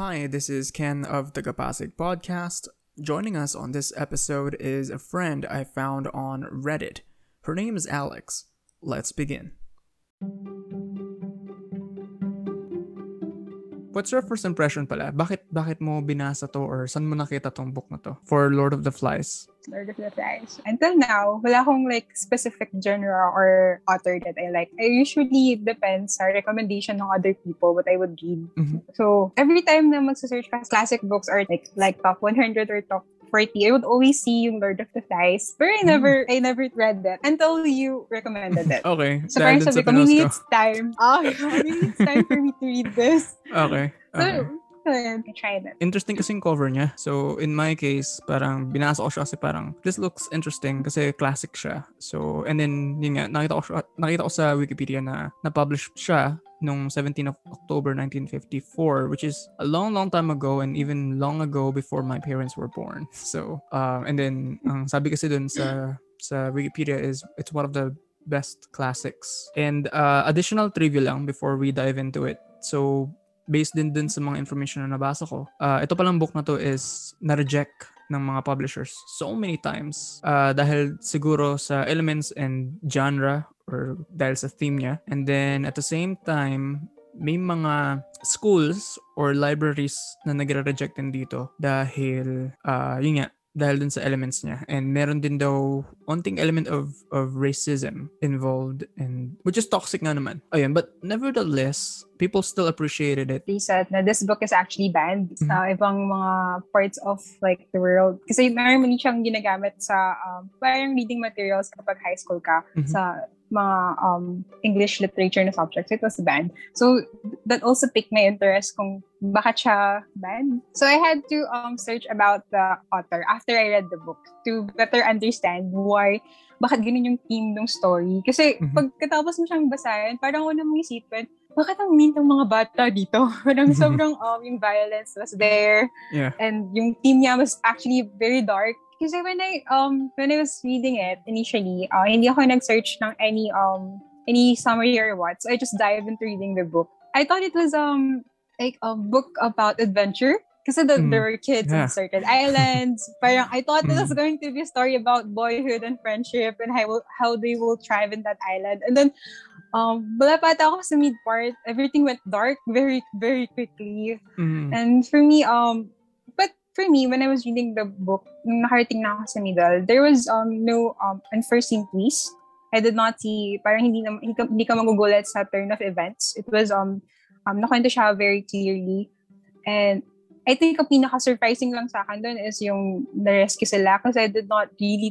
Hi, this is Ken of the Kapasig Podcast. Joining us on this episode is a friend I found on Reddit. Her name is Alex. Let's begin. What's your first impression pala? Bakit bakit mo binasa to or saan mo nakita tong book na to for Lord of the Flies? Lord of the Flies. Until now, wala akong like specific genre or author that I like. I usually depends sa recommendation ng other people what I would read. Mhm. So, every time na magsa-search ka classic books or like like top 100 or top 40, I would always see yung Lord of the Flies. But I never, I never read that until you recommended it. Okay. So parang sabi ko, maybe it's time. Oh, maybe it's time for me to read this. Okay. So, okay. ayun, I tried it. interesting kasi yung cover niya. So, in my case, parang binasa ko siya kasi parang, this looks interesting kasi classic siya. So, and then, yun nga, nakita ko, siya, nakita ko sa Wikipedia na na-publish siya nung 17 of October 1954, which is a long, long time ago and even long ago before my parents were born. So, um, and then, ang sabi kasi dun sa, sa Wikipedia is, it's one of the best classics. And uh, additional trivia lang before we dive into it. So, based din dun sa mga information na nabasa ko, uh, ito palang book na to is na-reject ng mga publishers so many times uh, dahil siguro sa elements and genre or dahil sa theme niya. And then at the same time, may mga schools or libraries na nagre-reject din dito dahil, uh, yun nga, dahil dun sa elements niya. And meron din daw onting element of of racism involved and which is toxic nga naman. Ayun, but nevertheless, people still appreciated it. They said na this book is actually banned Mm-hmm. sa ibang mga parts of like the world. Kasi normally siyang ginagamit sa um, parang reading materials kapag high school ka Mhm. sa mga um, English literature na subjects. It was banned. So that also piqued my interest kung bakit siya banned. So I had to um, search about the author after I read the book to better understand why bakit ganun yung theme ng story. Kasi Mhm. pagkatapos mo siyang basahin, parang una mong isipin, bakit ang mean ng mga bata dito? Parang sobrang um, yung violence was there. Yeah. And yung theme niya was actually very dark. Kasi when I um when I was reading it initially, uh, hindi ako nag-search ng any um any summary or what. So I just dived into reading the book. I thought it was um like a book about adventure. Kasi the, Mm, there were kids yeah. in certain islands. Parang I thought it was Mm. going to be a story about boyhood and friendship and how how they will thrive in that island. And then um wala pa ata ako sa mid part. Everything went dark very very quickly. Mhm. And for me, um, for me, when I was reading the book, nung nakarating na ako sa middle, there was um no um unforeseen twist. I did not see, parang hindi, na, hindi, ka, hindi ka magugulat sa turn of events. It was, um, um, nakwento siya very clearly. And I think ang pinaka-surprising lang sa akin doon is yung na-rescue sila kasi I did not really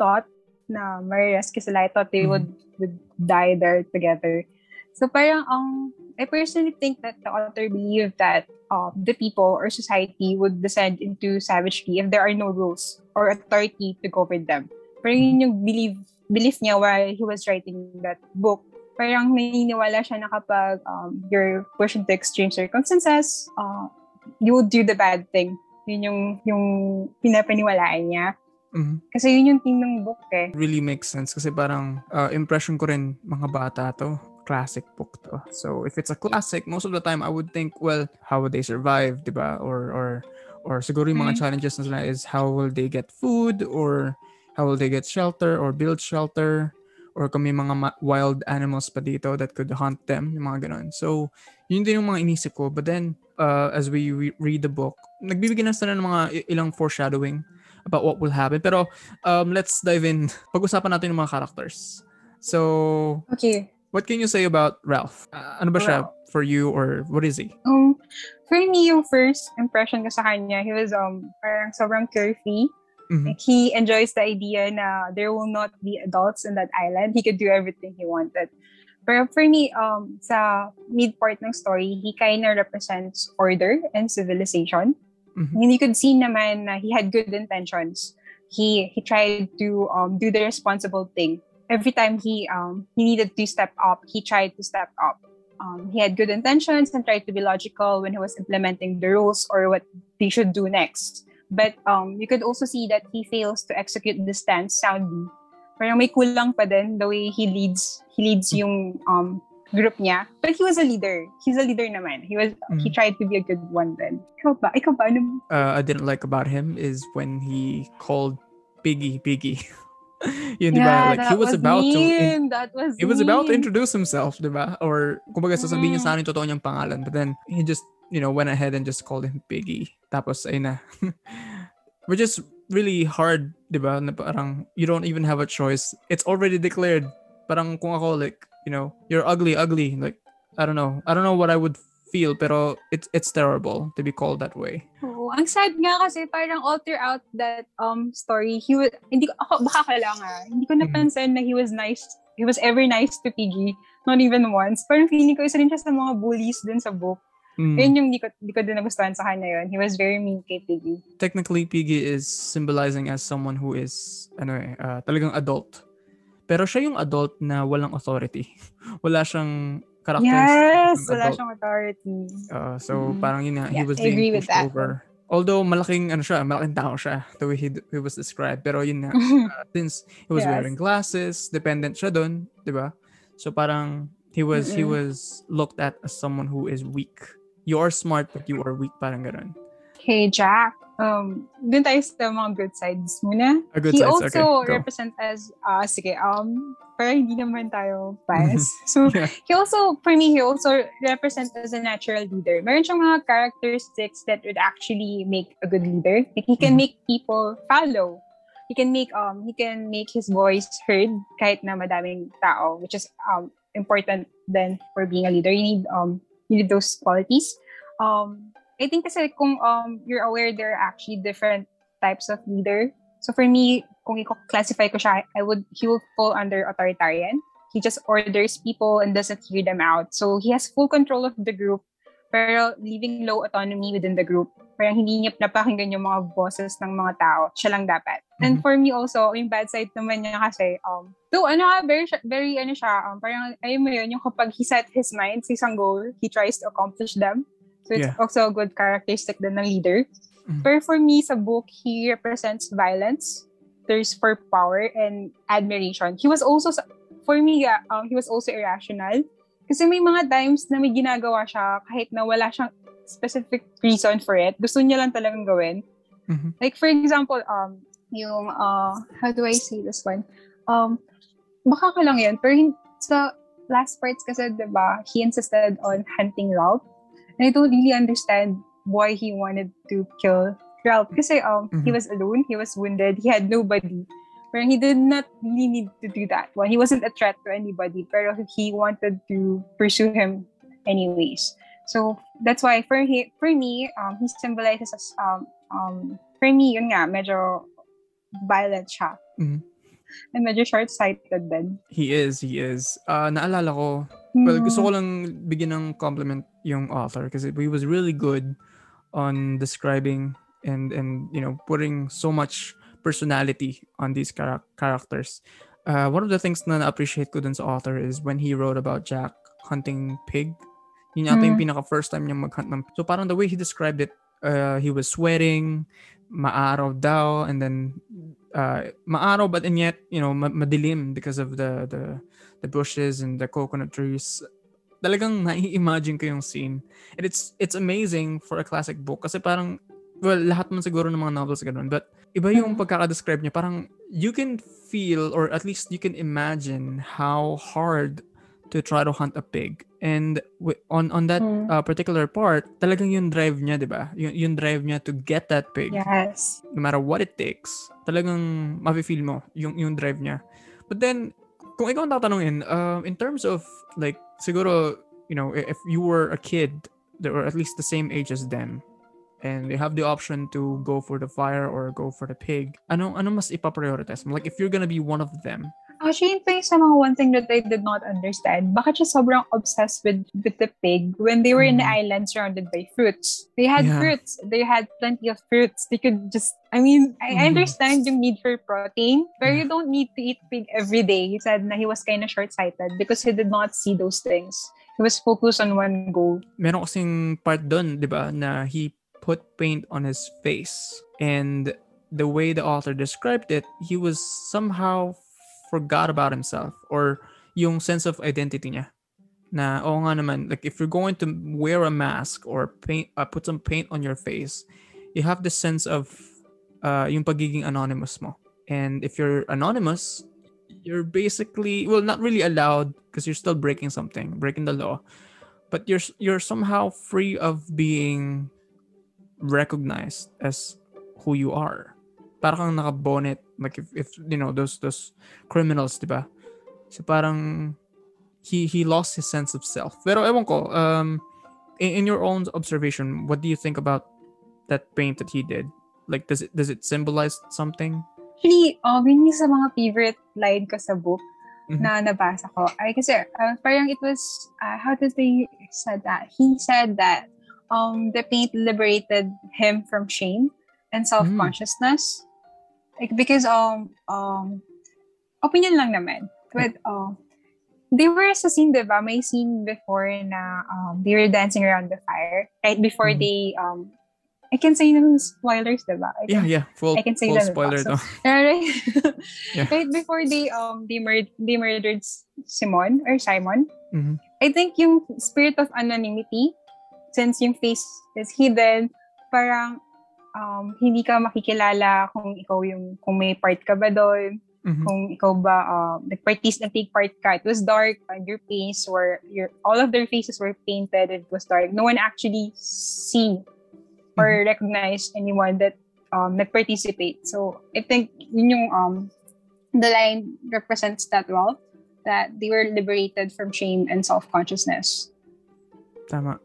thought na ma-rescue sila. I thought they Mhm. would, would die there together. So parang ang I personally think that the author believed that um, the people or society would descend into savagery if there are no rules or authority to govern them. Parang yun yung belief, belief niya while he was writing that book. Parang naniniwala siya na kapag um, you're pushed into extreme circumstances, uh, you will do the bad thing. Yun yung, yung pinapaniwalaan niya. Mhm. Kasi yun yung theme ng book eh. Really makes sense kasi parang uh, impression ko rin mga bata to. Classic book to. So if it's a classic, most of the time I would think, well, how would they survive, di ba? Or, or, or siguro yung mga Mhm. challenges na sila is how will they get food or how will they get shelter or build shelter or kung may mga wild animals pa dito that could hunt them, yung mga ganun. So, yun din yung mga inisip ko. But then, uh, as we re- read the book, nagbibigyan na sila ng mga ilang foreshadowing about what will happen. Pero, um, let's dive in. Pag-usapan natin yung mga characters. So, Okay. What can you say about Ralph? Uh, ano ba siya for you or what is he? Um, for me, yung first impression ko sa kanya, he was um parang sobrang carefree. Mhm. Like, he enjoys the idea na there will not be adults in that island. He could do everything he wanted. But for me, um, sa mid part ng story, he kind of represents order and civilization. Mhm. And you could see naman na he had good intentions. He he tried to um, do the responsible thing. Every time he um, he needed to step up, he tried to step up. Um, he had good intentions and tried to be logical when he was implementing the rules or what they should do next. But um, you could also see that he fails to execute the stance soundly. Parang may kulang pa din the way he leads he leads yung um, group niya. But he was a leader. He's a leader naman. He was he Mm. tried to be a good one then. Ikaw ba? Ikaw ba? Ano? uh, I didn't like about him is when he called Biggie Piggy. Yun, di ba? Like, he was, about to in- mean. that was he was about to mean. introduce himself, di ba? Or kumbaga sasabihin niya Mm. sa akin yung totoo niyang pangalan. But then he just, you know, went ahead and just called him Piggy. Tapos ayun na. Which is really hard, di ba? Na parang you don't even have a choice. It's already declared. Parang kung ako like, you know, you're ugly, ugly. Like, I don't know. I don't know what I would feel pero it's it's terrible to be called that way. Oo. Ang sad nga kasi parang all throughout that um story, he was, hindi ko, ako, baka ka lang ah, hindi ko Mhm. napansin na he was nice, he was ever nice to Piggy. Not even once. Parang feeling ko isa rin siya sa mga bullies dun sa book. Mm. Yun yung di ko, di ko din nagustuhan sa kanya yun. He was very mean kay Piggy. technically Piggy is symbolizing as someone who is ano eh, uh, talagang adult. Pero siya yung adult na walang authority. Wala siyang characteristics Yes! Wala adult. siyang authority. Uh, so Mm. parang yun nga, he Yeah, was I being pushed over. Although malaking ano siya, malaking tao siya the way he, he was described. Pero yun nga, uh, since he was Yes. wearing glasses, dependent siya doon, 'di ba? So parang he was he Mm-mm. was looked at as someone who is weak. You are smart but you are weak parang ganun. Hey, Jack. Um, dun tayo sa mga good sides muna. A good he sides, also okay, represent as, uh, sige, um, pero hindi naman tayo bias. so, Yeah. he also, for me, he also represents as a natural leader. Meron siyang mga characteristics that would actually make a good leader. Like, he can Mhm. make people follow. He can make um he can make his voice heard kahit na madaming tao, which is um important then for being a leader. You need um you need those qualities. Um I think kasi kung um you're aware there are actually different types of leader. So for me, kung i-classify ko siya, I would he will fall under authoritarian. He just orders people and doesn't hear them out. So he has full control of the group, pero leaving low autonomy within the group. Parang hindi niya napakinggan yung mga bosses ng mga tao. Siya lang dapat. And Mhm. for me also, yung bad side naman niya kasi, um, though ano nga, very, very ano siya, um, parang ayun mo yun, yung kapag he set his mind sa isang goal, he tries to accomplish them. So it's Yeah. also a good characteristic din ng leader. Mhm. Pero for me, sa book, he represents violence, thirst for power, and admiration. He was also, for me, yeah, um, he was also irrational. Kasi may mga times na may ginagawa siya kahit na wala siyang specific reason for it. Gusto niya lang talagang gawin. Mhm. Like, for example, um, yung, uh, how do I say this one? Um, baka ka lang yan, pero sa last parts kasi, di ba, he insisted on hunting Ralph. And I don't really understand why he wanted to kill Ralph. Kasi um, he Mhm. was alone, he was wounded, he had nobody. Pero he did not really need to do that one. He wasn't a threat to anybody, pero he wanted to pursue him anyways. So that's why for he, for me, um, he symbolizes as um, um, for me, yun nga, medyo violent siya. Mhm. And medyo short-sighted din. He is, he is. Uh, naalala ko, Well, gusto Mm. ko lang bigyan ng compliment yung author kasi he was really good on describing and and you know putting so much personality on these chara- characters. Uh, one of the things na na-appreciate ko dun sa author is when he wrote about Jack hunting pig. Yun yata yung Mm. pinaka first time niya mag-hunt ng So parang the way he described it, uh, he was sweating, maaraw daw, and then uh, maaraw but and yet, you know, ma- madilim because of the the the bushes and the coconut trees. Talagang nai-imagine ko yung scene. And it's it's amazing for a classic book kasi parang well, lahat man siguro ng mga novels ganun. But iba yung Mhm. pagkaka-describe niya. Parang you can feel or at least you can imagine how hard to try to hunt a pig. And on on that Mm. uh, particular part, talagang yung drive niya, 'di ba? Yung, yung drive niya to get that pig Yes. no matter what it takes, talagang mafe-feel mo yung yung drive niya. But then kung ikaw ang tatanungin, um, in terms of like siguro, you know, if you were a kid that were at least the same age as them and you have the option to go for the fire or go for the pig, anong anong mas ipa-prioritize mo? Like if you're gonna be one of them, Actually, yun pa yung sa mga one thing that I did not understand. Bakit siya sobrang obsessed with, with the pig when they were in the Mhm. island surrounded by fruits? They had Yeah. fruits. They had plenty of fruits. They could just, I mean, I Mhm. understand yung need for protein, but Yeah. you don't need to eat pig every day. He said na he was kind of short-sighted because he did not see those things. He was focused on one goal. meron kasing part doon, 'di ba, na he put paint on his face and the way the author described it, he was somehow forgot about himself or yung sense of identity niya. na oo nga naman like if you're going to wear a mask or paint uh, put some paint on your face you have the sense of uh, yung pagiging anonymous mo. And if you're anonymous you're basically well not really allowed because you're still breaking something breaking the law. But you're you're somehow free of being recognized as who you are. Parang naka-bonnet like if, if you know those those criminals diba so parang he he lost his sense of self. Pero ewan ko, um, in, in your own observation, what do you think about that paint that he did? Like, does it does it symbolize something? Actually, um, yun yung sa mga favorite line ko sa book Mhm. na nabasa ko. Ay, kasi uh, parang it was, uh, how did they said that? He said that um, the paint liberated him from shame and self-consciousness. Like, because, um, um, opinion lang naman. But, um, they were sa scene, diba? May scene before na um, they were dancing around the fire. Right before Mhm. they, um, I can say ng spoilers, diba? I Yeah, can- yeah. Full, I can say full that spoiler also. though. right? Yeah. right before they um they murdered they murdered Simon or Simon. Mhm. I think yung spirit of anonymity, since yung face is hidden, parang um, hindi ka makikilala kung ikaw yung kung may part ka ba doon, Mhm. kung ikaw ba um, nag-partis na take part ka. It was dark and your face were your all of their faces were painted. It was dark. No one actually see or recognize anyone that um, nag-participate. So I think yun yung um, the line represents that well that they were liberated from shame and self-consciousness. Tama.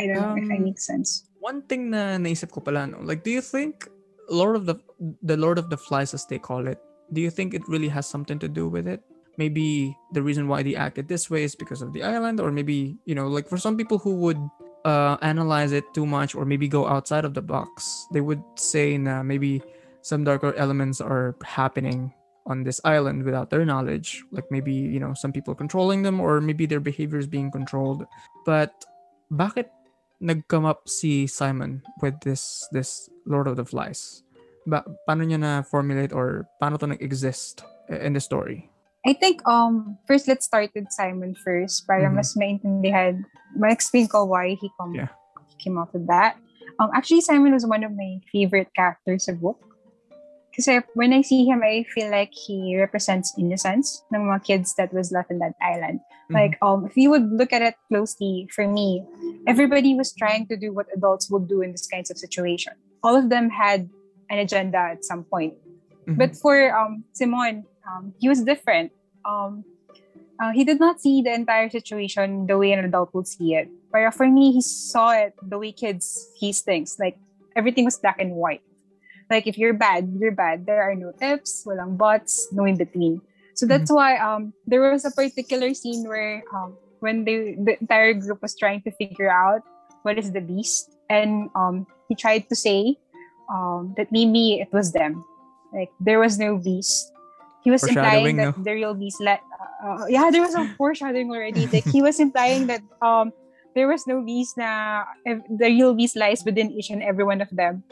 I don't know if I Um, make sense. One thing na naisip ko pala, no? Like, do you think Lord of the the Lord of the Flies, as they call it, do you think it really has something to do with it? Maybe the reason why they acted this way is because of the island, or maybe you know, like for some people who would uh, analyze it too much, or maybe go outside of the box, they would say na maybe some darker elements are happening on this island without their knowledge. Like maybe you know some people controlling them, or maybe their behavior is being controlled. But bakit nag-come up si Simon with this this Lord of the Flies? Ba paano niya na formulate or paano to nag-exist in the story? I think um first let's start with Simon first para Mhm. mas maintindihan, ma-explain ko why he come Yeah. came up with that. Um actually Simon was one of my favorite characters sa book. Kasi when I see him, I feel like he represents innocence ng mga kids that was left in that island. Mhm. Like, um, if you would look at it closely, for me, everybody was trying to do what adults would do in this kinds of situation. All of them had an agenda at some point. Mhm. But for um, Simon, um, he was different. Um, uh, he did not see the entire situation the way an adult would see it. But for me, he saw it the way kids see things. Like everything was black and white. Like if you're bad, you're bad. There are no tips, walang bots, no in between. So that's why um there was a particular scene where um when they, the entire group was trying to figure out what is the beast, and um he tried to say um that maybe it was them. Like there was no beast. He was implying that no? the real beast let uh, yeah, there was a foreshadowing already. Like he was implying that um there was no beast na the real beast lies within each and every one of them.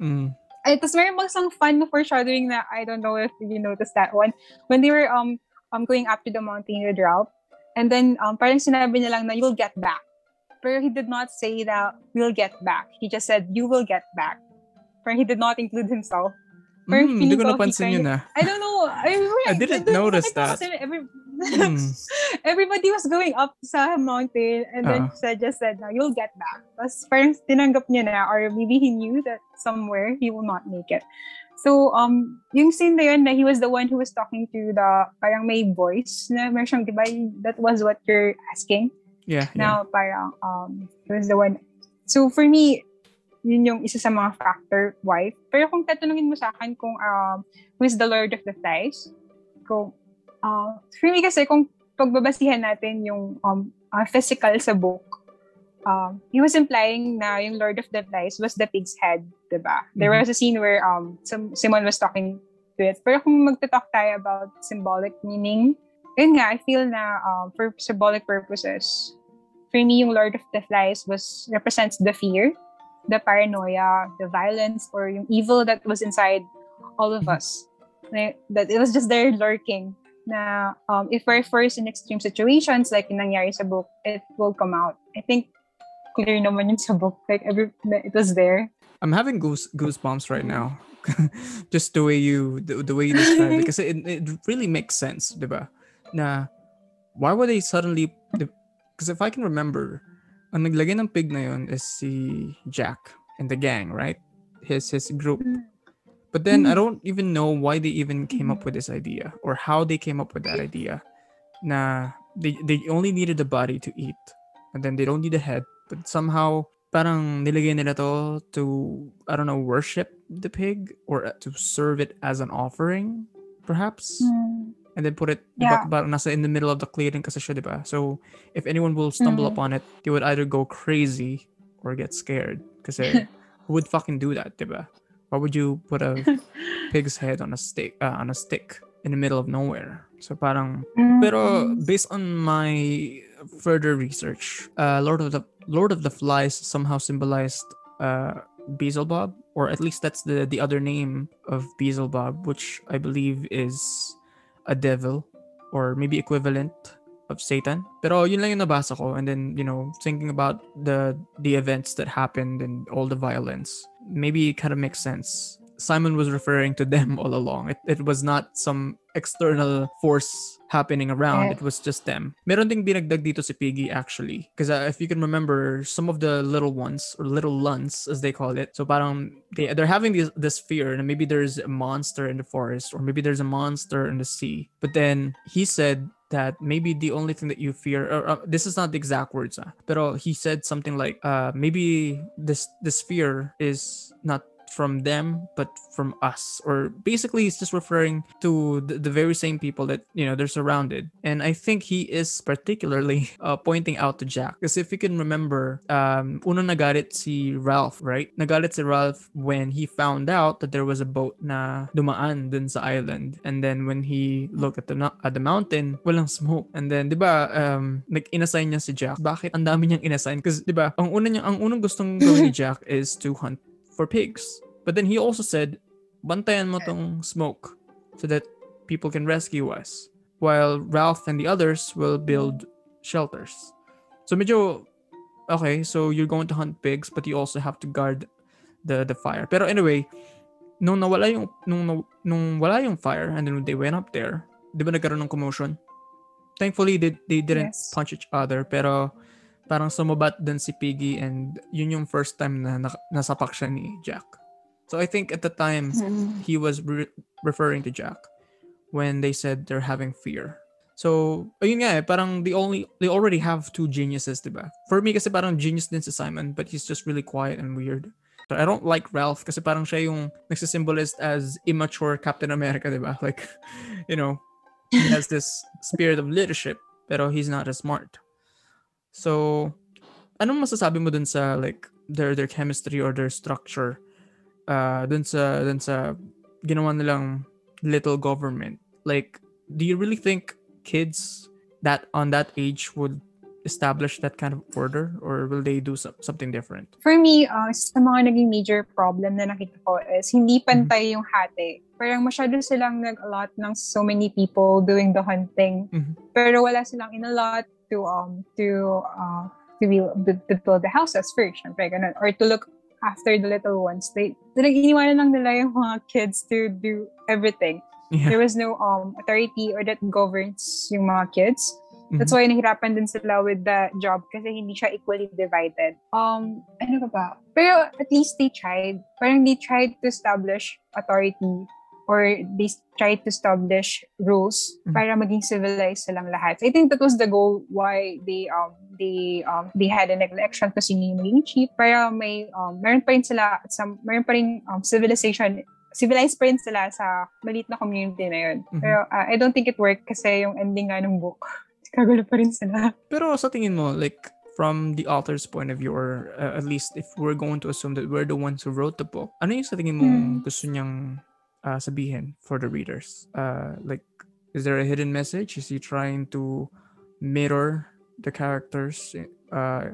Mm. Ay, tapos meron bang isang fun foreshadowing na I don't know if you noticed that one. When they were um um going up to the mountain with Ralph, and then um parang sinabi niya lang na you'll get back. Pero he did not say that we'll get back. He just said you will get back. Parang he did not include himself. Parang Mm, feeling ko napansin yun ah. I don't know. I, I didn't don't- notice ko that. Every, Mm. everybody was going up sa mountain and then Ah. said, just said, now you'll get back. Tapos parang tinanggap niya na or maybe he knew that somewhere he will not make it. So, um, yung scene na yun na he was the one who was talking to the, parang may voice na meron siyang, di ba, that was what you're asking. Yeah, yeah. Now, parang, um, he was the one. So, for me, yun yung isa sa mga factor why. Pero kung tatanungin mo sa akin kung um, who is the Lord of the Flies, kung, uh, for me kasi kung pagbabasihan natin yung um, uh, physical sa book, um, he was implying na yung Lord of the Flies was the pig's head, diba? There Mhm. was a scene where um, Sim- Simon was talking to it. Pero kung magta-talk tayo about symbolic meaning, yun nga, I feel na um, for symbolic purposes, for me, yung Lord of the Flies was represents the fear, the paranoia, the violence, or yung evil that was inside all of Mhm. us. That it was just there lurking. Na um, if we're forced in extreme situations like yung nangyari sa book, it will come out. I think clear naman yun sa book. Like, every, it was there. I'm having goose goosebumps right now. Just the way you the, the way you describe it because it, it really makes sense, diba? Na why would they suddenly because if I can remember, ang naglagay ng pig na yun is si Jack and the gang, right? His his group. But then I don't even know why they even came up with this idea or how they came up with that idea. Na they they only needed the body to eat and then they don't need the head. But somehow parang nilagay nila to to I don't know worship the pig or uh, to serve it as an offering perhaps Mm. and then put it Yeah. parang nasa in the middle of the clearing kasi siya diba so if anyone will stumble Mm. upon it they would either go crazy or get scared kasi who would fucking do that diba why would you put a pig's head on a stick uh, on a stick in the middle of nowhere so parang pero Mm. based on my further research, uh, Lord of the Lord of the Flies somehow symbolized uh, Beelzebub, or at least that's the the other name of Beelzebub, which I believe is a devil, or maybe equivalent of Satan. Pero yun lang yung nabasa ko, and then you know thinking about the the events that happened and all the violence, maybe it kind of makes sense. Simon was referring to them all along. It, it was not some external force happening around. It was just them. Meron ding dinagdag dito si Piggy actually. Because uh, if you can remember, some of the little ones, or little luns as they call it, so parang they, they're having this, this fear and maybe there's a monster in the forest or maybe there's a monster in the sea. But then he said that maybe the only thing that you fear or uh, this is not the exact words ah, pero he said something like uh maybe this this fear is not from them but from us. Or basically he's just referring to the, the very same people that you know they're surrounded. And i think he is particularly uh, pointing out to jack. Because if you can remember um unang nagalit si ralph right? Nagalit si ralph when he found out that there was a boat na dumaan dun sa island. And then when he looked at the at the mountain walang smoke. And then 'di ba um nag-inassign niya si jack. Bakit ang dami niyang inassign? Kasi 'di ba ang una niya ang unang gustong gawin ni jack is to hunt for pigs. But then he also said, bantayan mo tong smoke so that people can rescue us. While Ralph and the others will build shelters. So medyo, okay, so you're going to hunt pigs but you also have to guard the the fire. Pero anyway, nung nawala yung, nung, nung wala yung fire and then they went up there, di ba nagkaroon ng commotion? Thankfully, they, they didn't Yes. punch each other pero parang sumabat din si Piggy and yun yung first time na nak- nasapak siya ni Jack. So I think at the time Mm. he was re- referring to Jack when they said they're having fear. So, ayun nga eh, parang they only they already have two geniuses, diba? For me kasi parang genius din si Simon, but he's just really quiet and weird. So I don't like Ralph kasi parang siya yung nagsisymbolist as immature Captain America, diba? Like, you know, he has this spirit of leadership, pero he's not as smart. So, anong masasabi mo dun sa like their their chemistry or their structure uh dun sa dun sa ginawa nilang little government? Like, do you really think kids that on that age would establish that kind of order or will they do some, something different? For me, uh, sa mga naging major problem na nakita ko is hindi pantay yung hati. Parang masyado silang nag-allot ng so many people doing the hunting. Mhm. Pero wala silang in-allot to um to uh to build, to build the houses first, syempre ganun. Or to look after the little ones. They, talagang iniwanan lang nila yung mga kids to do everything. Yeah. There was no um authority or that governs yung mga kids. That's Mhm. why nahirapan din sila with the job kasi hindi siya equally divided. Um, ano ka ba? Pero at least they tried. Parang they tried to establish authority or they tried to establish rules Mhm. para maging civilized silang lahat. So I think that was the goal why they um they um they had an election to sino yung maging chief para may um meron pa rin sila some meron pa rin um, civilization civilized pa rin sila sa maliit na community na yun. Mhm. Pero uh, I don't think it worked kasi yung ending nga ng book, kagulo pa rin sila. Pero sa tingin mo, like, from the author's point of view, or uh, at least if we're going to assume that we're the ones who wrote the book, ano yung sa tingin mo Hmm. gusto niyang uh, sabihin for the readers? Uh, like, is there a hidden message? Is he trying to mirror the characters, uh,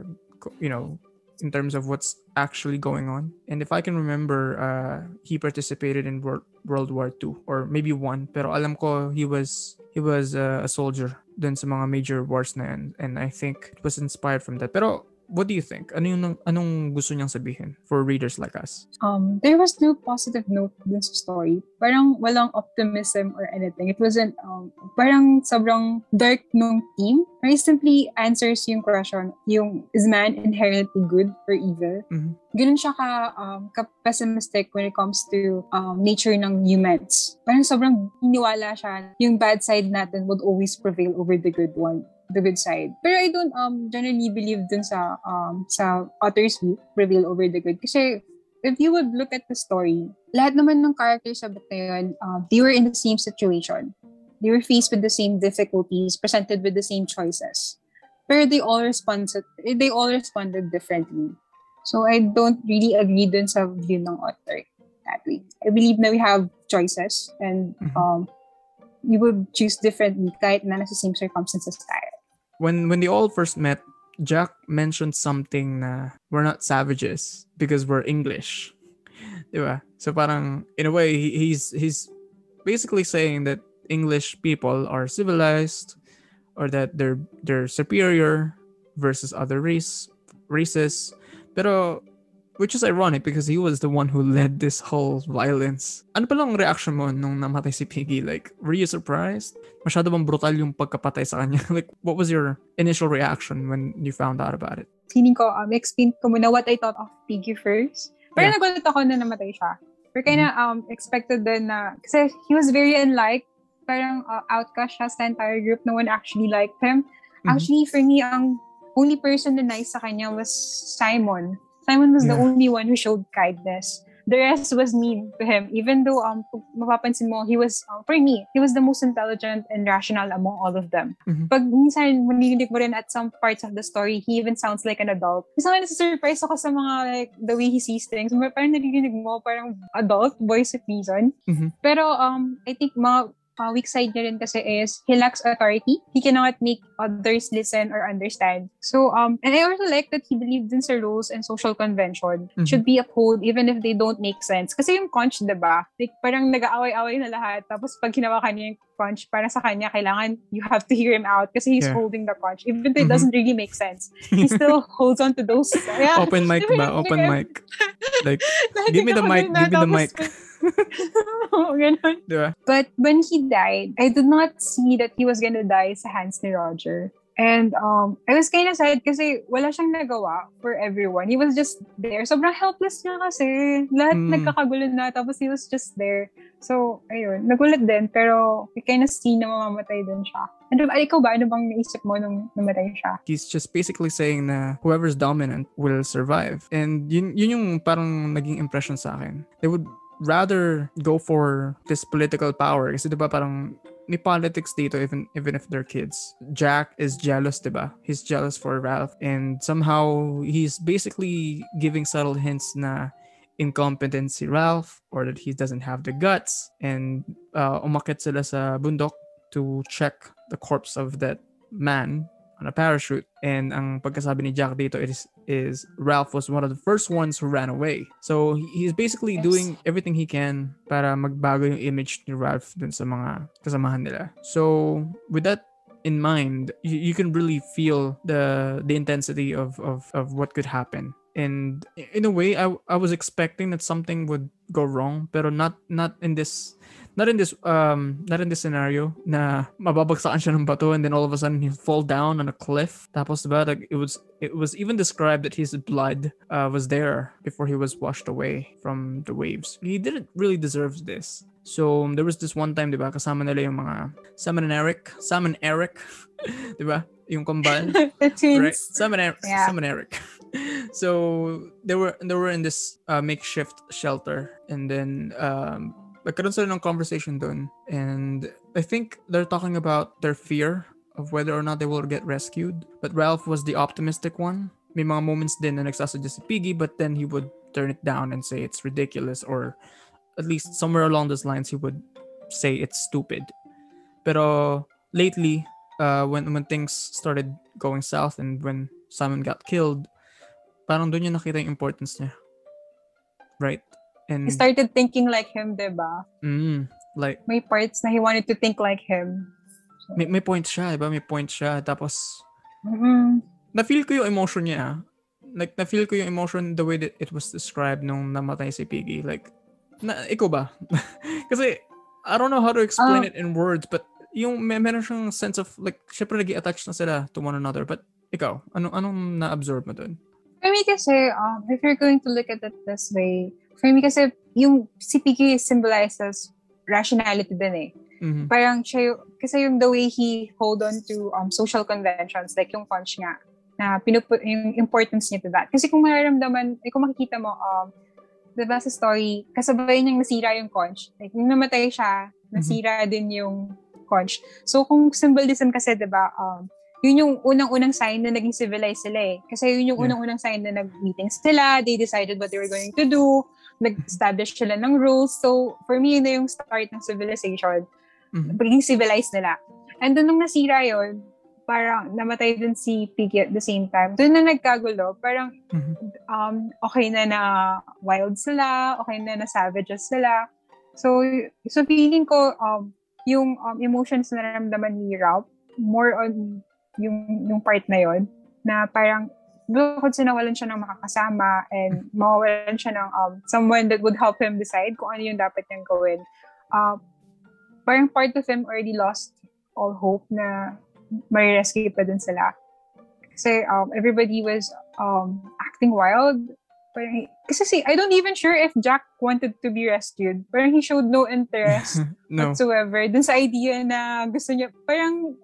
you know, in terms of what's actually going on. And if I can remember, uh, he participated in World, World War II or maybe one. Pero alam ko he was he was uh, a soldier dun sa mga major wars na yan. And I think it was inspired from that. Pero what do you think? Ano yung anong gusto niyang sabihin for readers like us? Um, there was no positive note dun sa story. Parang walang optimism or anything. It wasn't, um, parang sobrang dark nung theme. It simply answers yung question, yung is man inherently good or evil? Mhm. Ganun siya ka, um, ka-pessimistic when it comes to um, nature ng humans. Parang sobrang iniwala siya yung bad side natin would always prevail over the good one the good side. Pero I don't um generally believe dun sa um sa author's view, reveal over the good. Kasi if you would look at the story, lahat naman ng characters sa book na yun, um, they were in the same situation. They were faced with the same difficulties, presented with the same choices. Pero they all responded, they all responded differently. So I don't really agree dun sa view ng author that way. I believe na we have choices and Mhm. um, we would choose differently kahit na nasa same circumstances tayo. When when they all first met, Jack mentioned something na we're not savages because we're English. Diba? So parang in a way he- he's he's basically saying that English people are civilized or that they're they're superior versus other race races. Pero which is ironic because he was the one who led this whole violence. Ano pa lang ang reaction mo nung namatay si Piggy? Like, were you surprised? Masyado bang brutal yung pagkapatay sa kanya? like, what was your initial reaction when you found out about it? feeling ko, um, explain ko muna what I thought of Piggy first. Pero Yeah. nagulat ako na namatay siya. Pero kaya um, expected din na, kasi he was very unliked. Parang uh, outcast siya sa entire group. No one actually liked him. Mhm. Actually, for me, ang only person na nice sa kanya was Simon. Simon was the Yeah. only one who showed kindness. The rest was mean to him. Even though, um, mapapansin mo, he was, um, for me, he was the most intelligent and rational among all of them. Mhm. Pag minsan, maninig mo rin at some parts of the story, he even sounds like an adult. Minsan nga nasa-surprise ako sa mga, like, the way he sees things. Parang narinig mo, parang adult, voice of reason. Mhm. Pero, um, I think mga uh, weak side niya rin kasi is he lacks authority. He cannot make others listen or understand. So, um, and I also like that he believed in sa rules and social convention Mhm. should be upheld even if they don't make sense. Kasi yung conch, di ba? Like, parang nag-aaway-away na lahat. Tapos pag ginawa ka niya yung conch, para sa kanya, kailangan you have to hear him out kasi he's Yeah. holding the conch. Even though it doesn't really make sense. He still holds on to those. Yeah. Open mic ba? Open mic. Like, give me the mic, give me the mic. Oo, ganun. di ba? But when he died, I did not see that he was gonna die sa hands ni Roger. And um, I was kind of sad kasi wala siyang nagawa for everyone. He was just there. Sobrang helpless niya kasi. Lahat Mm. nagkakagulo na, tapos he was just there. So, ayun. Nagulat din, pero we kind of see na mamamatay din siya. Ano, ay, ikaw ba? Ano bang naisip mo nung namatay siya? He's just basically saying na whoever's dominant will survive. And yun, yun yung parang naging impression sa akin. They would rather go for this political power. Kasi diba parang may politics dito even even if they're kids. Jack is jealous, diba? He's jealous for Ralph. And somehow he's basically giving subtle hints na incompetent si Ralph or that he doesn't have the guts. And uh, umakit sila sa bundok to check the corpse of that man on a parachute. And ang pagkasabi ni Jack dito is is Ralph was one of the first ones who ran away. So he- he's basically Yes. doing everything he can para magbago yung image ni Ralph dun sa mga kasamahan nila. So with that in mind, you, you can really feel the the intensity of, of of what could happen. And in a way, I I was expecting that something would go wrong, pero not not in this not in this um not in this scenario na mababagsakan siya ng bato and then all of a sudden he fall down on a cliff. Tapos diba like it was it was even described that his blood uh, was there before he was washed away from the waves. He didn't really deserve this. So there was this one time diba kasama nila yung mga Sam and Eric Sam and Eric diba yung kambal The twins. right? Sam and Eric Yeah. Sam and Eric so they were they were in this uh, makeshift shelter. And then um nagkaroon sila ng conversation dun. And I think they're talking about their fear of whether or not they will get rescued. But Ralph was the optimistic one. May mga moments din na nagsasadya si Piggy but then he would turn it down and say it's ridiculous or at least somewhere along those lines he would say it's stupid. Pero lately uh, when when things started going south and when Simon got killed, parang doon yung nakita yung importance niya. Right? And, He started thinking like him, diba? mm, like, May parts na he wanted to think like him. may, may point siya, diba? May point siya. Tapos, Mm-mm. na-feel ko yung emotion niya. ah. Like, na-feel ko yung emotion the way that it was described nung namatay si Piggy. Like, na, ikaw ba? Kasi, I don't know how to explain Ah. it in words, but yung may meron siyang sense of, like, syempre nag attach na sila to one another. But, ikaw, anong, anong na-absorb mo dun? For me kasi, um, if you're going to look at it this way, for me kasi, yung Piggy symbolizes rationality din eh. Mhm. Parang siya yung, kasi yung the way he hold on to um, social conventions, like yung punch nga, na pinupu- yung importance niya to that. Kasi kung mararamdaman, eh, kung makikita mo, um, diba sa story, kasabay niyang nasira yung conch. Like, nung namatay siya, nasira din yung conch. So, kung symbolism kasi, diba, um, yun yung unang-unang sign na naging civilized sila eh. Kasi yun yung Yeah. unang-unang sign na nag-meeting sila, they decided what they were going to do, nag-establish sila ng rules. So, for me, yun na yung start ng civilization. Mhm. Pagiging civilized nila. And then, nung nasira yun, parang namatay din si Piggy at the same time. Doon na nagkagulo. Parang, Mhm. um, okay na na wild sila, okay na na savages sila. So, so feeling ko, um, yung um, emotions na naramdaman ni Ralph, more on yung, yung part na yon na parang bukod sa nawalan siya ng makakasama and mawawalan siya ng um, someone that would help him decide kung ano yung dapat niyang gawin. Uh, parang part of him already lost all hope na may rescue pa din sila. Kasi um, everybody was um, acting wild. Parang, kasi see, I don't even sure if Jack wanted to be rescued. Parang he showed no interest no. whatsoever dun sa idea na gusto niya, parang,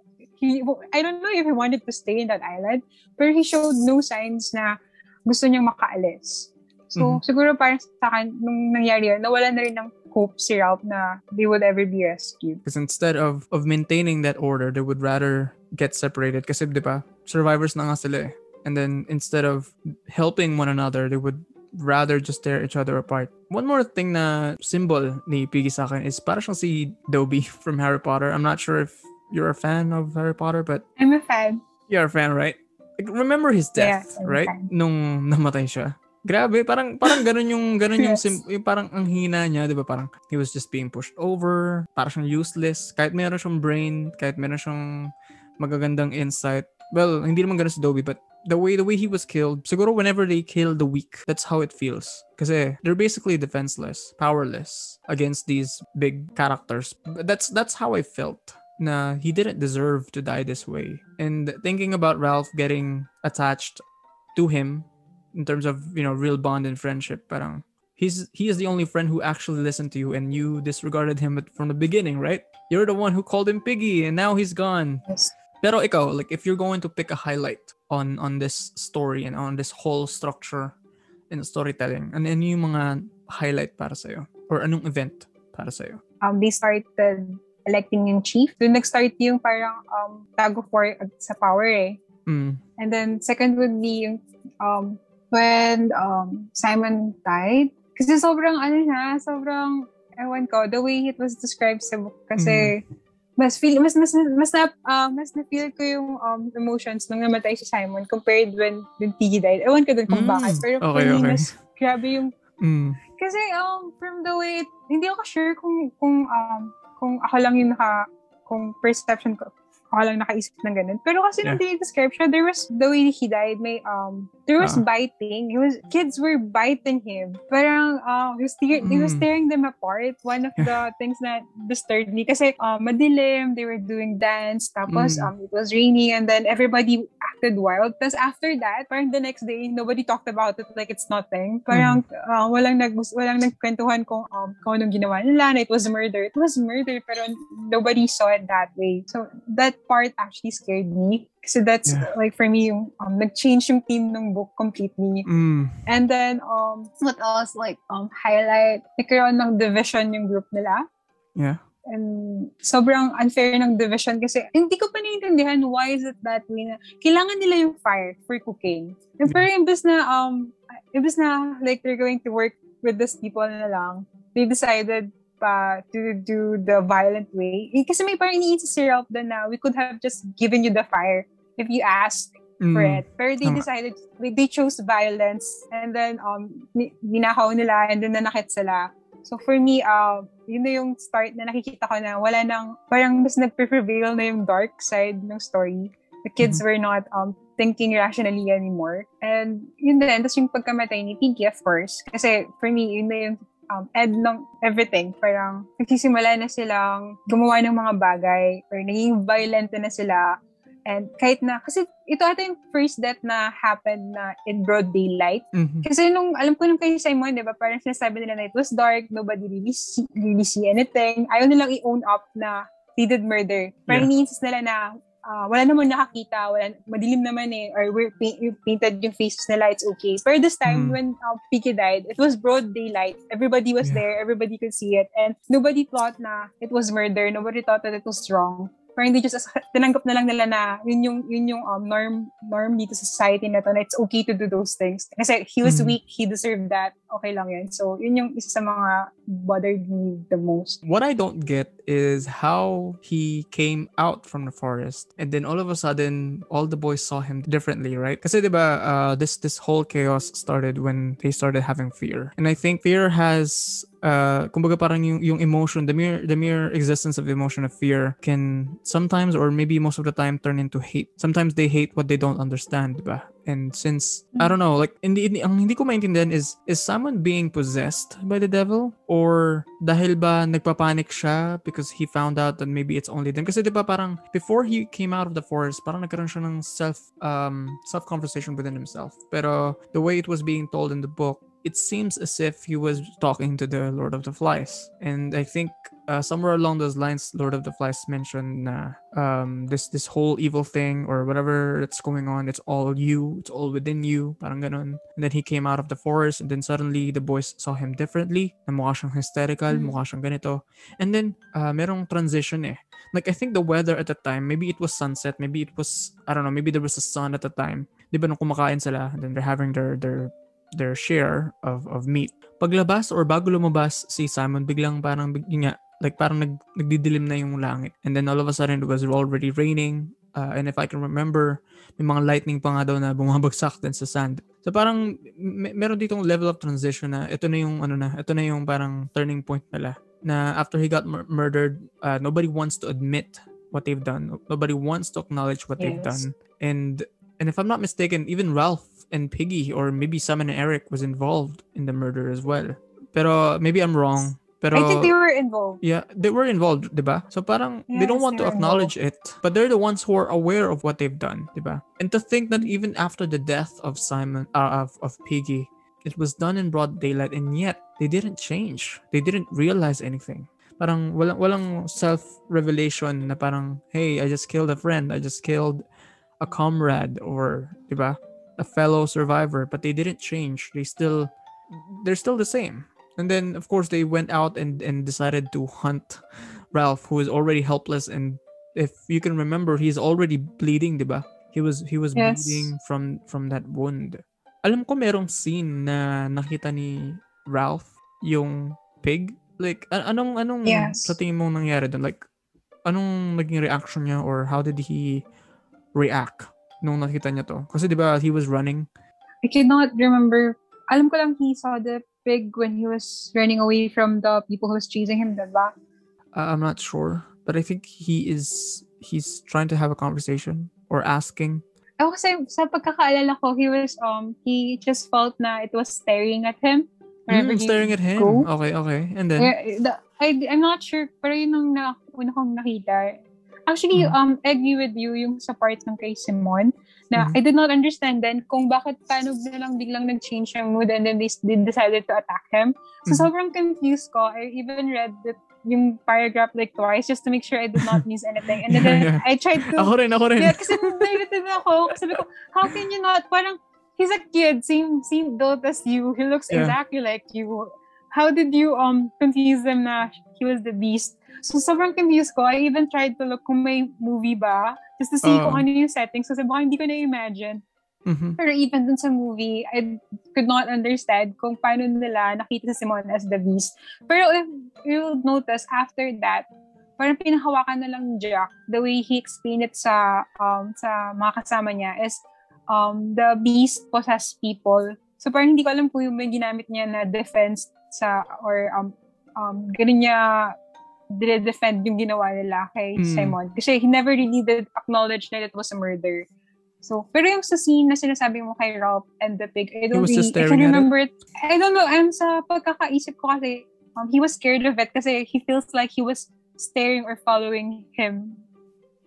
he, I don't know if he wanted to stay in that island, but he showed no signs na gusto niyang makaalis. So, Mhm. siguro parang sa akin, nung nangyari yun, nawala na rin ng hope si Ralph na they would ever be rescued. Because instead of of maintaining that order, they would rather get separated. Kasi, di ba, survivors na nga sila eh. And then, instead of helping one another, they would rather just tear each other apart. One more thing na symbol ni Piggy sa akin is para siyang si Dobby from Harry Potter. I'm not sure if you're a fan of Harry Potter, but I'm a fan. you're a fan, right? Like, remember his death, a right? Nung namatay siya. Grabe, parang parang ganun yung ganun yung, Yes. sim- yung parang ang hina niya, 'di ba? Parang he was just being pushed over, parang siyang useless, kahit meron siyang brain, kahit meron siyang magagandang insight. Well, hindi naman ganun si Dobby, but the way the way he was killed, siguro whenever they kill the weak, that's how it feels. Kasi they're basically defenseless, powerless against these big characters. That's that's how I felt na he didn't deserve to die this way. And thinking about Ralph getting attached to him in terms of, you know, real bond and friendship, parang he's he is the only friend who actually listened to you and you disregarded him from the beginning, right? You're the one who called him Piggy and now he's gone. Yes. Pero ikaw, like if you're going to pick a highlight on on this story and on this whole structure in storytelling, ano yung mga highlight para sa'yo? Or anong event para sa'yo? Um, they started electing yung chief. Doon nag-start yung parang um, tag of war sa power eh. Mm. And then second would be yung um, when um, Simon died. Kasi sobrang ano na, sobrang ewan ko, the way it was described sa book kasi mas feel mas mas mas na ah, mas na feel ko yung um, emotions nung namatay si Simon compared when when Piggy died. Ewan ko dun kung Mm, bakit. Pero for okay, me, okay. mas grabe yung Mm. kasi um from the way hindi ako sure kung kung um kung ako lang yung naka kung perception ko ako lang nakaisip ng ganun. Pero kasi nung describe siya, there was, the way he died, may, um, there was Ah. biting. He was, kids were biting him. Parang, um, he was, tear, he was Mm. tearing them apart. One of the things that disturbed me. Kasi, um, madilim, they were doing dance, tapos, Mm. um, it was raining, and then everybody acted wild. Tapos after that, parang the next day, nobody talked about it like it's nothing. Parang, uh, walang nag, walang nagkwentuhan kung, um, kung anong ginawa nila, na it was murder. It was murder, pero nobody saw it that way. So, that part actually scared me. Kasi that's, Yeah. like, for me, yung, um, nag-change yung theme ng book completely. Mm. And then, um, what else? Like, um, highlight, nagkaroon ng division yung group nila. Yeah. And sobrang unfair ng division kasi hindi ko pa naiintindihan why is it that way na kailangan nila yung fire for cooking. And pero imbes na, um, imbes na like they're going to work with these people na lang, they decided pa to do the violent way. Eh, kasi may parang iniisip si Ralph doon na we could have just given you the fire if you ask for Mm. it. Pero they Tama. decided, they chose violence and then um ni- ninakaw nila and then nanakit sila. So for me, um, yun na yung start na nakikita ko na wala nang, parang mas nag-prevail na yung dark side ng story. The kids Mhm. were not um thinking rationally anymore. And yun din, tapos yung pagkamatay ni Pinky, of course. Kasi for me, yun na yung um, end ng everything. Parang nagsisimula na silang gumawa ng mga bagay or naging violent na sila. And kahit na, kasi ito ata yung first death na happened na in broad daylight. Mhm. Kasi nung, alam ko nung kay Simon, di ba, parang sinasabi nila na it was dark, nobody really see, really see anything. Ayaw nilang i-own up na they did murder. Parang Yeah. iniinsist nila na ah, wala naman nakakita, wala, madilim naman eh, or we're paint, painted yung faces nila, it's okay. Pero this time, Mm. when uh, Piki died, it was broad daylight. Everybody was Yeah. there, everybody could see it, and nobody thought na it was murder, nobody thought that it was wrong. Parang hindi just, tinanggap na lang nila na yun yung, yun yung um, norm, norm dito sa society na to, na it's okay to do those things. Kasi he was Mm. weak, he deserved that, okay lang yun. So, yun yung isa sa mga bothered me the most. What I don't get is how he came out from the forest and then all of a sudden all the boys saw him differently, right? Kasi 'di ba uh, this this whole chaos started when they started having fear. And I think fear has uh kumbaga parang yung, yung emotion, the mere the mere existence of emotion of fear can sometimes or maybe most of the time turn into hate. Sometimes they hate what they don't understand, ba? And since I don't know, like hindi, hindi ang hindi ko maintindihan is is someone being possessed by the devil or dahil ba nagpapanik siya because he found out that maybe it's only them kasi 'di ba parang before he came out of the forest parang nagkaroon siya ng self um self conversation within himself. Pero the way it was being told in the book it seems as if he was talking to the Lord of the Flies. And I think uh, somewhere along those lines, Lord of the Flies mentioned na um, this this whole evil thing or whatever that's going on, it's all you, it's all within you, parang ganun. And then he came out of the forest and then suddenly the boys saw him differently, na mukha siyang hysterical, Mm. mukha siyang ganito. And then uh, merong transition eh. Like I think the weather at the time, maybe it was sunset, maybe it was, I don't know, maybe there was a sun at the time. Di ba nung kumakain sila, and then they're having their their their share of of meat. Paglabas or bago lumabas si Simon, biglang parang big, nga, like parang nag, nagdidilim na yung langit. And then all of a sudden it was already raining. Uh, and if I can remember, may mga lightning pa nga daw na bumabagsak din sa sand. So parang may, meron ditong level of transition na ito na yung ano na, ito na yung parang turning point nila. Na after he got mur- murdered, uh, nobody wants to admit what they've done. Nobody wants to acknowledge what they've Yes. done. And and if I'm not mistaken, even Ralph and Piggy or maybe Simon and Eric was involved in the murder as well. Pero maybe I'm wrong. Pero I think they were involved. yeah, they were involved, 'di ba? So parang they don't want to acknowledge it, but they're the ones who are aware of what they've done, 'di ba? And to think that even after the death of Simon uh, of of Piggy, it was done in broad daylight and yet they didn't change. They didn't realize anything. Parang walang walang self-revelation na parang hey, I just killed a friend, I just killed a comrade or 'di ba? A fellow survivor, but they didn't change. They still they're still the same. And then of course they went out and and decided to hunt Ralph who is already helpless and if you can remember he's already bleeding, 'di ba? He was he was Yes. bleeding from from that wound. Alam ko merong scene na nakita ni Ralph yung pig. Like a- anong anong Yes. sa tingin mong nangyari doon? Like anong naging reaction niya or how did he react nung nakita niya to? Kasi 'di ba he was running I cannot remember. Alam ko lang he saw the pig when he was running away from the people who was chasing him, diba? Uh, I'm not sure, but I think he is he's trying to have a conversation or asking. Ako kasi sa pagkakaalala ko, he was, um, he just felt na it was staring at him. Mm, staring at him. go. Okay, okay. And then Yeah, the, I, I'm not sure, pero yun yung na, una kong nakita. Actually, Mhm. um, agree with you yung sa part ng kay Simon na Mhm. I did not understand then kung bakit paano na lang biglang nag-change yung mood and then they, they decided to attack him. So Mhm. sobrang confused ko. I even read that yung paragraph like twice just to make sure I did not miss anything. And then, Yeah, yeah. I tried to ako rin, ako rin. yeah, kasi nalilito na ako. Sabi ko, how can you not, parang, he's a kid, same, same build as you. He looks Yeah. exactly like you. How did you um confuse him na he was the beast? So, sobrang confused ko. I even tried to look kung may movie ba, just to see Oo. kung ano yung settings. Kasi baka hindi ko na-imagine. Mhm. Pero even dun sa movie, I could not understand kung paano nila nakita si Simon as the beast. Pero if you'll notice, after that, parang pinahawakan na lang Jack, the way he explained it sa um, sa mga kasama niya is, um, the beast possess people. So parang hindi ko alam po yung may ginamit niya na defense sa, or um, um, ganun niya defend yung ginawa nila kay Mm. Simon. Kasi he never really did acknowledge that it was a murder. So, pero yung sa scene na sinasabi mo kay Ralph and the pig, I don't really, I can remember it. I don't know, I'm sa pagkakaisip ko kasi, um, he was scared of it kasi he feels like he was staring or following him.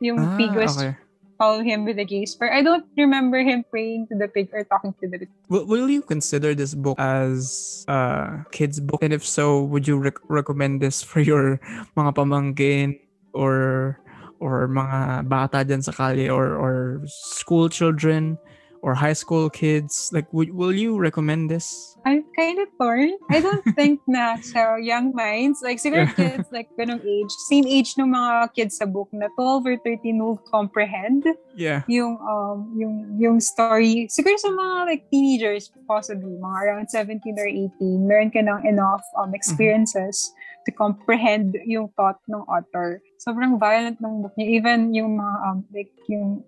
Yung Ah, pig was okay. Following him with a. But I don't remember him praying to the pig or talking to the pig. Will, will you consider this book as a kid's book? And if so, would you rec- recommend this for your mga pamangkin or or mga bata dyan sa kalye or or school children or high school kids? Like, would, will you recommend this? I'm kind of torn. I don't think na sa young minds, like siguro kids like ganong age, same age ng mga kids sa book na 12 or 13 will comprehend Yeah. yung um yung yung story. Siguro sa mga like teenagers possibly mga around 17 or 18, meron ka ng enough um experiences to comprehend yung thought ng author. Sobrang violent ng book niya. Even yung mga um like yung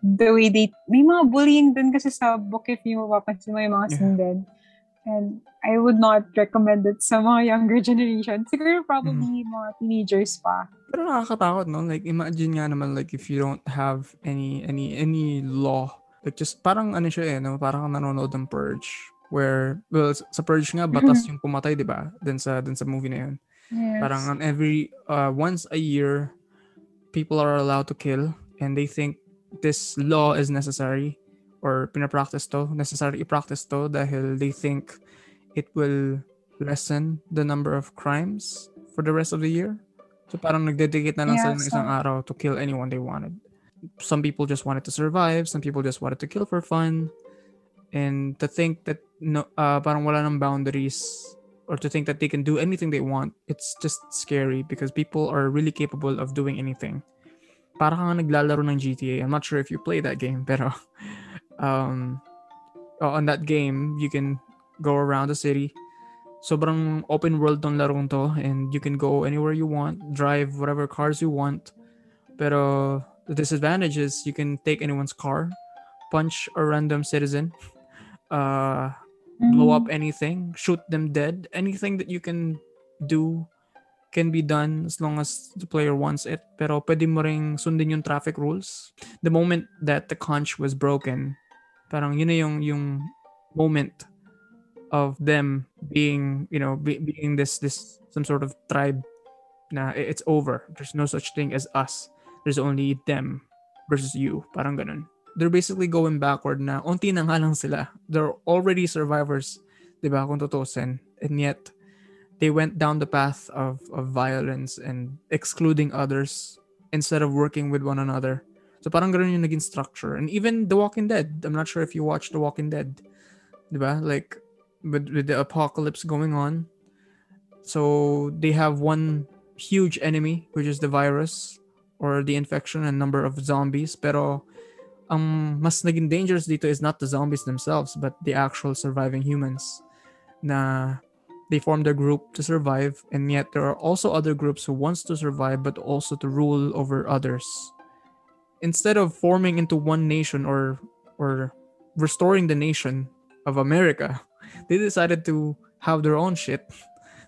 the way they may mga bullying din kasi sa book if yung mapapansin mo yung mga Yeah. scene din. And I would not recommend it sa mga younger generation. Siguro probably mga teenagers pa. Pero nakakatakot, no? Like, imagine nga naman, like, if you don't have any, any, any law. Like, just, parang ano siya eh, no? Parang nanonood ng Purge. Where, well, sa Purge nga, batas yung pumatay, di ba? Dun sa, dun sa movie na yun. Yes. Parang on every, uh, once a year, people are allowed to kill and they think this law is necessary or pinapractice to, necessary i-practice to dahil they think it will lessen the number of crimes for the rest of the year. So parang nagdedicate na lang Yeah, sila ng isang araw to kill anyone they wanted. Some people just wanted to survive, some people just wanted to kill for fun. And to think that no uh, parang wala ng boundaries or to think that they can do anything they want, it's just scary because people are really capable of doing anything. Para ka naglalaro ng GTA. I'm not sure if you play that game, pero um, oh, on that game, you can go around the city. Sobrang open world tong larong to and you can go anywhere you want, drive whatever cars you want. Pero the disadvantage is you can take anyone's car, punch a random citizen, uh, blow up anything, shoot them dead. Anything that you can do can be done as long as the player wants it. Pero pwede mo ring sundin yung traffic rules. The moment that the conch was broken, parang yun na yung, yung moment of them being, you know, be, being this, this, some sort of tribe na it's over. There's no such thing as us. There's only them versus you. Parang ganun. They're basically going backward na unti na nga lang sila. They're already survivors, di ba, kung tutusin. And yet, they went down the path of, of violence and excluding others instead of working with one another. So parang ganun yung naging structure. And even The Walking Dead, I'm not sure if you watched The Walking Dead. Di ba? Like, with, with the apocalypse going on. So they have one huge enemy, which is the virus or the infection and number of zombies. Pero ang mas naging dangerous dito is not the zombies themselves, but the actual surviving humans. Na they formed a group to survive, and yet there are also other groups who wants to survive but also to rule over others. Instead of forming into one nation or or restoring the nation of America, they decided to have their own shit,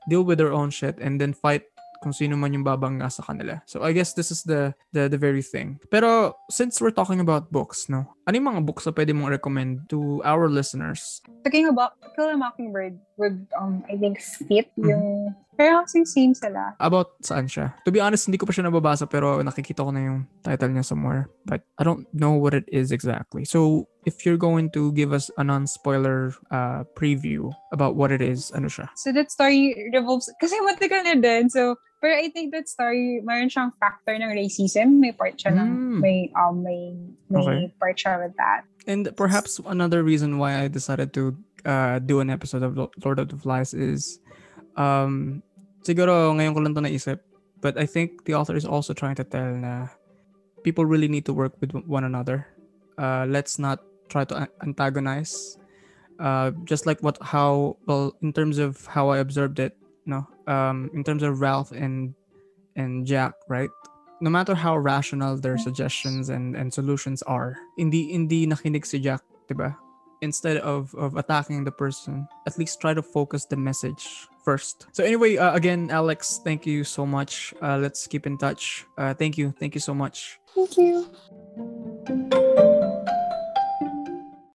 deal with their own shit, and then fight kung sino man yung babangga sa kanila. So I guess this is the the the very thing. Pero since we're talking about books, no? Ano yung mga books na pwede mong recommend to our listeners? Talking about Kill a Mockingbird with, um, I think, fit Mhm. yung, same sila. About saan siya? To be honest, hindi ko pa siya nababasa pero nakikita ko na yung title niya somewhere. But I don't know what it is exactly. So if you're going to give us a non-spoiler uh, preview about what it is, ano siya? So that story revolves, kasi matagal na din. So, pero I think that story, mayroon siyang factor ng racism. May part siya ng, Mm. may, um, may, may Okay. part siya with that. And perhaps another reason why I decided to uh, do an episode of Lord of the Flies is um, siguro ngayon ko lang to naisip but I think the author is also trying to tell na people really need to work with one another. Uh, let's not try to antagonize. Uh, just like what how well in terms of how I observed it, no, um, in terms of Ralph and and Jack, right? no matter how rational their suggestions and and solutions are, hindi hindi nakinig si Jack, 'di ba? Instead of of attacking the person, at least try to focus the message first. So anyway, uh, again, Alex, thank you so much. Uh, let's keep in touch. Uh, thank you, thank you so much. Thank you.